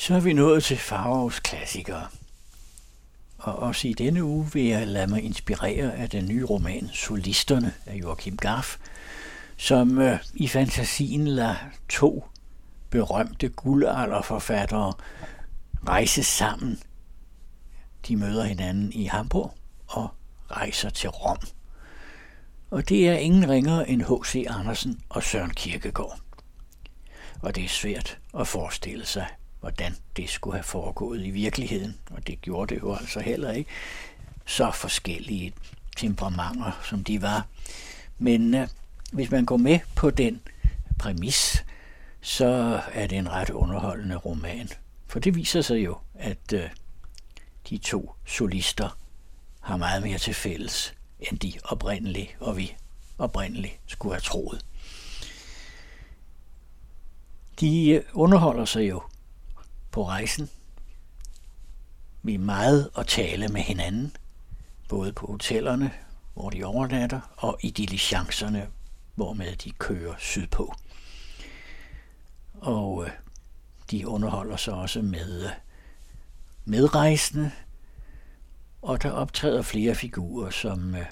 Så er vi nået til Farovs klassikere. Og også i denne uge vil jeg lade mig inspirere af den nye roman Solisterne af Joachim Garf, som øh, i fantasien lader to berømte guldalderforfattere rejse sammen. De møder hinanden i Hamburg og rejser til Rom. Og det er ingen ringere end H.C. Andersen og Søren Kierkegaard. Og det er svært at forestille sig, hvordan det skulle have foregået i virkeligheden. Og det gjorde det jo altså heller ikke. Så forskellige temperamenter, som de var. Men øh, hvis man går med på den præmis, så er det en ret underholdende roman. For det viser sig jo, at øh, de to solister har meget mere til fælles, end de oprindelige, og vi oprindeligt skulle have troet. De øh, underholder sig jo på rejsen. Vi er meget at tale med hinanden, både på hotellerne, hvor de overnatter, og i diligencerne, hvormed de kører sydpå. Og øh, de underholder sig også med øh, medrejsende, og der optræder flere figurer, som øh,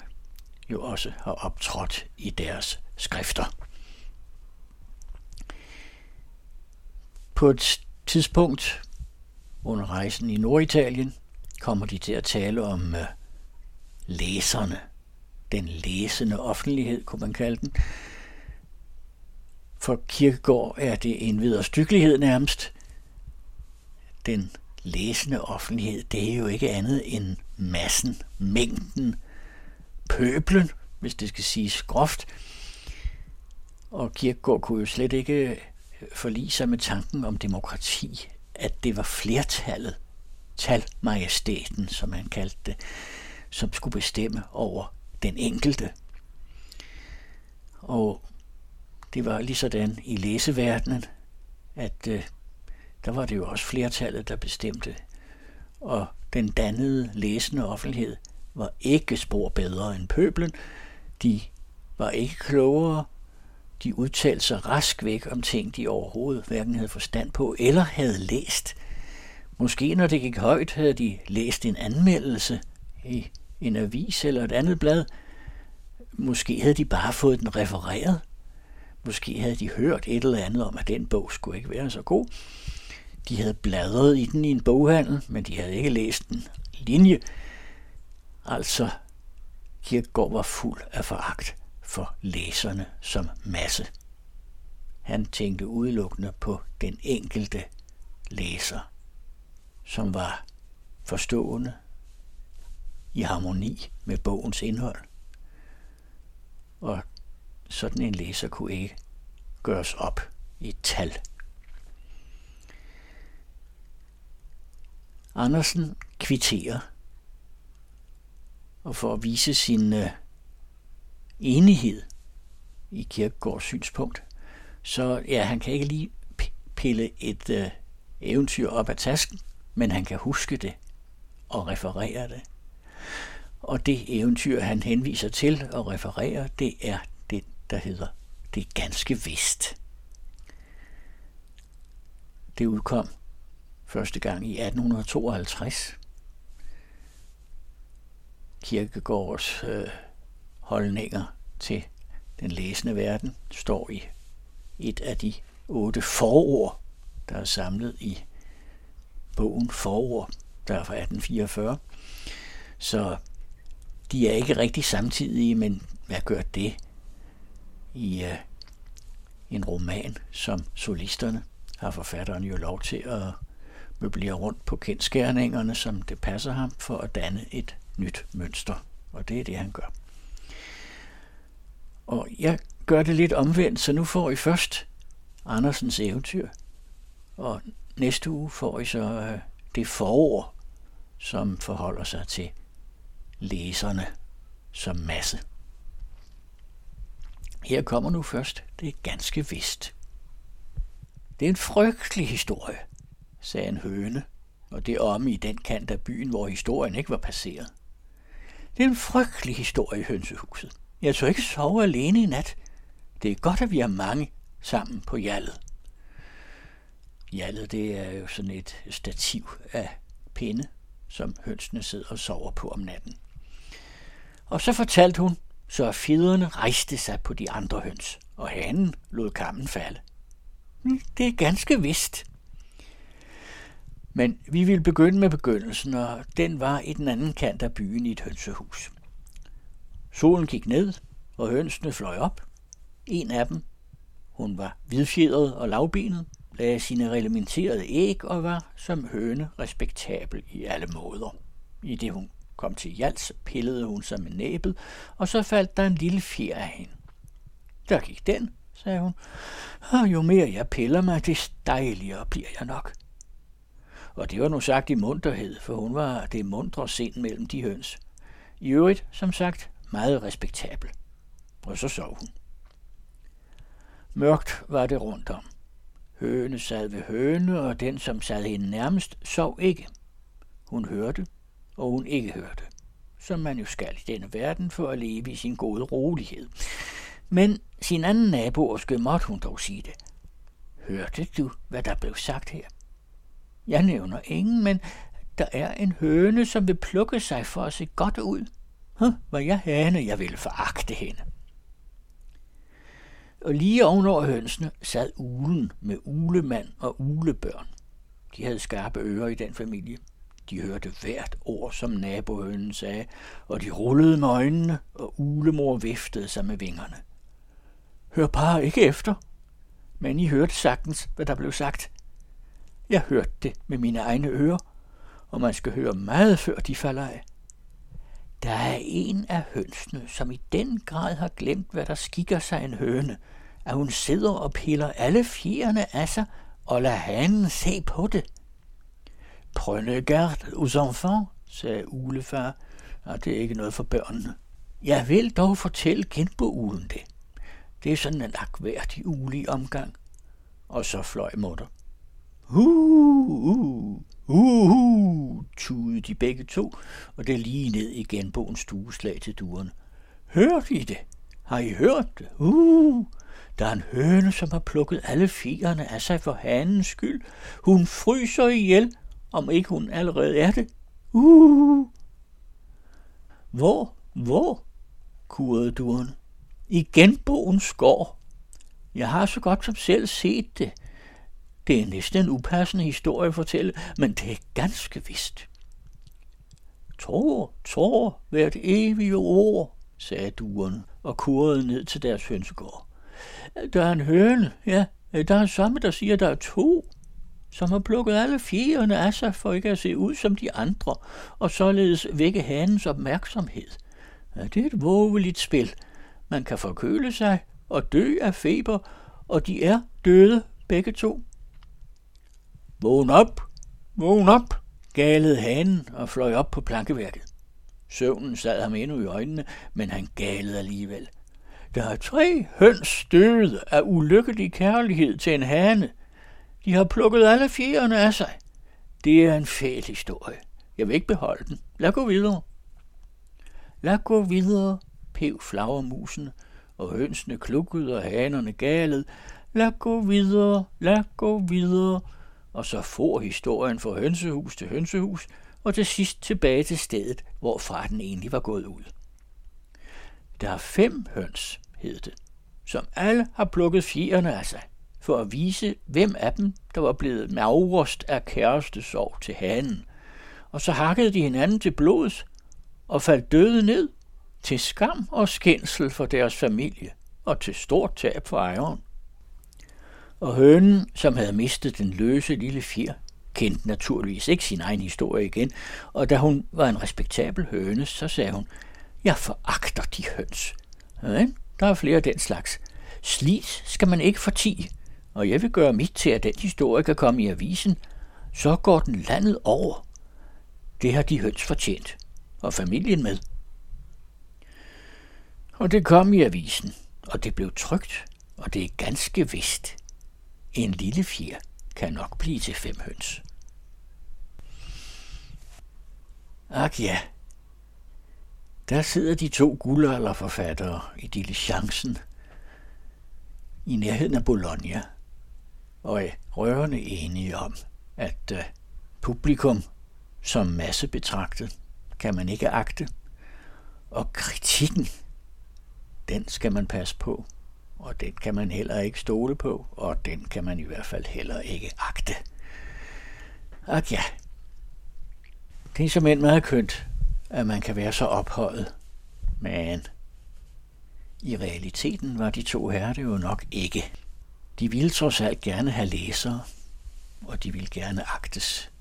jo også har optrådt i deres skrifter. På et tidspunkt under rejsen i Norditalien kommer de til at tale om øh, læserne. Den læsende offentlighed, kunne man kalde den. For Kirkegård er det en vederstykkelighed nærmest. Den læsende offentlighed, det er jo ikke andet end massen, mængden, pøblen, hvis det skal siges groft. Og Kirkegaard kunne jo slet ikke forlige sig med tanken om demokrati, at det var flertallet, talmajestæten, som han kaldte det, som skulle bestemme over den enkelte. Og det var lige sådan i læseverdenen, at øh, der var det jo også flertallet, der bestemte. Og den dannede læsende offentlighed var ikke spor bedre end pøblen. De var ikke klogere, de udtalte sig rask væk om ting, de overhovedet hverken havde forstand på eller havde læst. Måske når det gik højt, havde de læst en anmeldelse i en avis eller et andet blad. Måske havde de bare fået den refereret. Måske havde de hørt et eller andet om, at den bog skulle ikke være så god. De havde bladret i den i en boghandel, men de havde ikke læst den linje. Altså, Kirkegaard var fuld af foragt for læserne som masse. Han tænkte udelukkende på den enkelte læser, som var forstående i harmoni med bogens indhold. Og sådan en læser kunne ikke gøres op i tal. Andersen kvitterer, og for at vise sin øh, enighed i Kirkegaards synspunkt. Så ja, han kan ikke lige pille et øh, eventyr op af tasken, men han kan huske det og referere det. Og det eventyr, han henviser til og refererer, det er det, der hedder Det er ganske vist. Det udkom første gang i 1852. Kirkegårds øh, holdninger til den læsende verden står i et af de otte forord, der er samlet i bogen Forord, der er fra 1844. Så de er ikke rigtig samtidige, men hvad gør det i uh, en roman som solisterne? Har forfatteren jo lov til at møblere rundt på kendskærningerne, som det passer ham, for at danne et nyt mønster. Og det er det, han gør. Og jeg gør det lidt omvendt, så nu får I først Andersens eventyr, og næste uge får I så øh, det forår, som forholder sig til læserne som masse. Her kommer nu først det er ganske vist. Det er en frygtelig historie, sagde en høne, og det om i den kant af byen, hvor historien ikke var passeret. Det er en frygtelig historie i hønsehuset. Jeg tør ikke sove alene i nat. Det er godt, at vi er mange sammen på hjallet. Jallet, det er jo sådan et stativ af pinde, som hønsene sidder og sover på om natten. Og så fortalte hun, så fjederne rejste sig på de andre høns, og hanen lod kammen falde. Det er ganske vist. Men vi ville begynde med begyndelsen, og den var i den anden kant af byen i et hønsehus. Solen gik ned, og hønsene fløj op. En af dem, hun var hvidfjedret og lavbenet, lagde sine reglementerede æg og var som høne respektabel i alle måder. I det hun kom til Jals, pillede hun sig med næbet, og så faldt der en lille fjer af hende. Der gik den, sagde hun, og jo mere jeg piller mig, des dejligere bliver jeg nok. Og det var nu sagt i munterhed, for hun var det mundre sind mellem de høns. I øvrigt, som sagt, meget respektabel. Og så sov hun. Mørkt var det rundt om. Høne sad ved høne, og den, som sad hende nærmest, sov ikke. Hun hørte, og hun ikke hørte, som man jo skal i denne verden for at leve i sin gode rolighed. Men sin anden nabo, og måtte hun dog sige det. Hørte du, hvad der blev sagt her? Jeg nævner ingen, men der er en høne, som vil plukke sig for at se godt ud hvor var jeg hane, jeg ville foragte hende. Og lige ovenover hønsene sad ulen med ulemand og ulebørn. De havde skarpe ører i den familie. De hørte hvert ord, som nabohønen sagde, og de rullede med øjnene, og ulemor viftede sig med vingerne. Hør bare ikke efter. Men I hørte sagtens, hvad der blev sagt. Jeg hørte det med mine egne ører, og man skal høre meget, før de falder af. Der er en af hønsene, som i den grad har glemt, hvad der skikker sig en høne, at hun sidder og piller alle fjerne af sig og lader hanen se på det. Prønne garde aux enfants, sagde ulefar. og det er ikke noget for børnene. Jeg vil dog fortælle genboulen det. Det er sådan en akværdig ulig omgang. Og så fløj mutter. Hu, Uhu, tudede de begge to, og det lige ned i genboens stueslag til duerne. Hørte I det? Har I hørt det? Uh, der er en høne, som har plukket alle fierne af sig for hanens skyld. Hun fryser ihjel, om ikke hun allerede er det. Uh. Hvor, hvor, kurede duerne. I genboens gård. Jeg har så godt som selv set det. Det er næsten en upassende historie at fortælle, men det er ganske vist. Tror, tror, hvert evige ord, sagde duerne og kurrede ned til deres hønsegård. Der er en høne, ja, der er samme, der siger, der er to, som har plukket alle fjerne af sig for ikke at se ud som de andre, og således vække hanens opmærksomhed. Ja, det er et vågeligt spil. Man kan forkøle sig og dø af feber, og de er døde begge to. Vågn op! Vågn op! galede hanen og fløj op på plankeværket. Søvnen sad ham endnu i øjnene, men han galede alligevel. Der er tre høns døde af ulykkelig kærlighed til en hane. De har plukket alle fjerne af sig. Det er en fæl historie. Jeg vil ikke beholde den. Lad gå videre. Lad gå videre, pev flagermusene, og hønsene klukkede og hanerne galede. Lad gå videre, lad gå videre, og så for historien fra hønsehus til hønsehus, og til sidst tilbage til stedet, hvorfra den egentlig var gået ud. Der er fem høns, hed det, som alle har plukket fjerne af sig, for at vise, hvem af dem, der var blevet mavrest af kærestesorg til hanen. Og så hakkede de hinanden til blods og faldt døde ned, til skam og skændsel for deres familie, og til stort tab for ejeren. Og hønen, som havde mistet den løse lille fjer, kendte naturligvis ikke sin egen historie igen, og da hun var en respektabel høne, så sagde hun, jeg foragter de høns. Ja, der er flere af den slags. Slis skal man ikke forti, og jeg vil gøre mit til, at den historie kan komme i avisen. Så går den landet over. Det har de høns fortjent, og familien med. Og det kom i avisen, og det blev trygt, og det er ganske vist. En lille fjer kan nok blive til fem høns. Ak ja, der sidder de to guldalderforfattere i diligencen i nærheden af Bologna. og er rørende enige om, at uh, publikum som masse betragtet kan man ikke agte, og kritikken, den skal man passe på, og den kan man heller ikke stole på, og den kan man i hvert fald heller ikke agte. Og ja, det er simpelthen meget kønt, at man kan være så ophøjet, men i realiteten var de to herrer det jo nok ikke. De ville trods alt gerne have læsere, og de ville gerne agtes,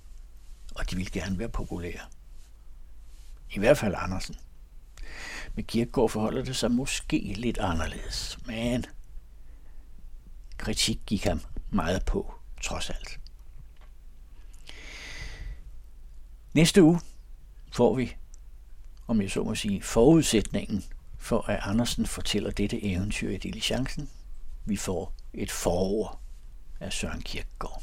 og de ville gerne være populære. I hvert fald Andersen. Med Kirkegaard forholder det sig måske lidt anderledes, men kritik gik ham meget på, trods alt. Næste uge får vi, om jeg så må sige, forudsætningen for, at Andersen fortæller dette eventyr i diligencen. Vi får et forår af Søren Kierkegaard.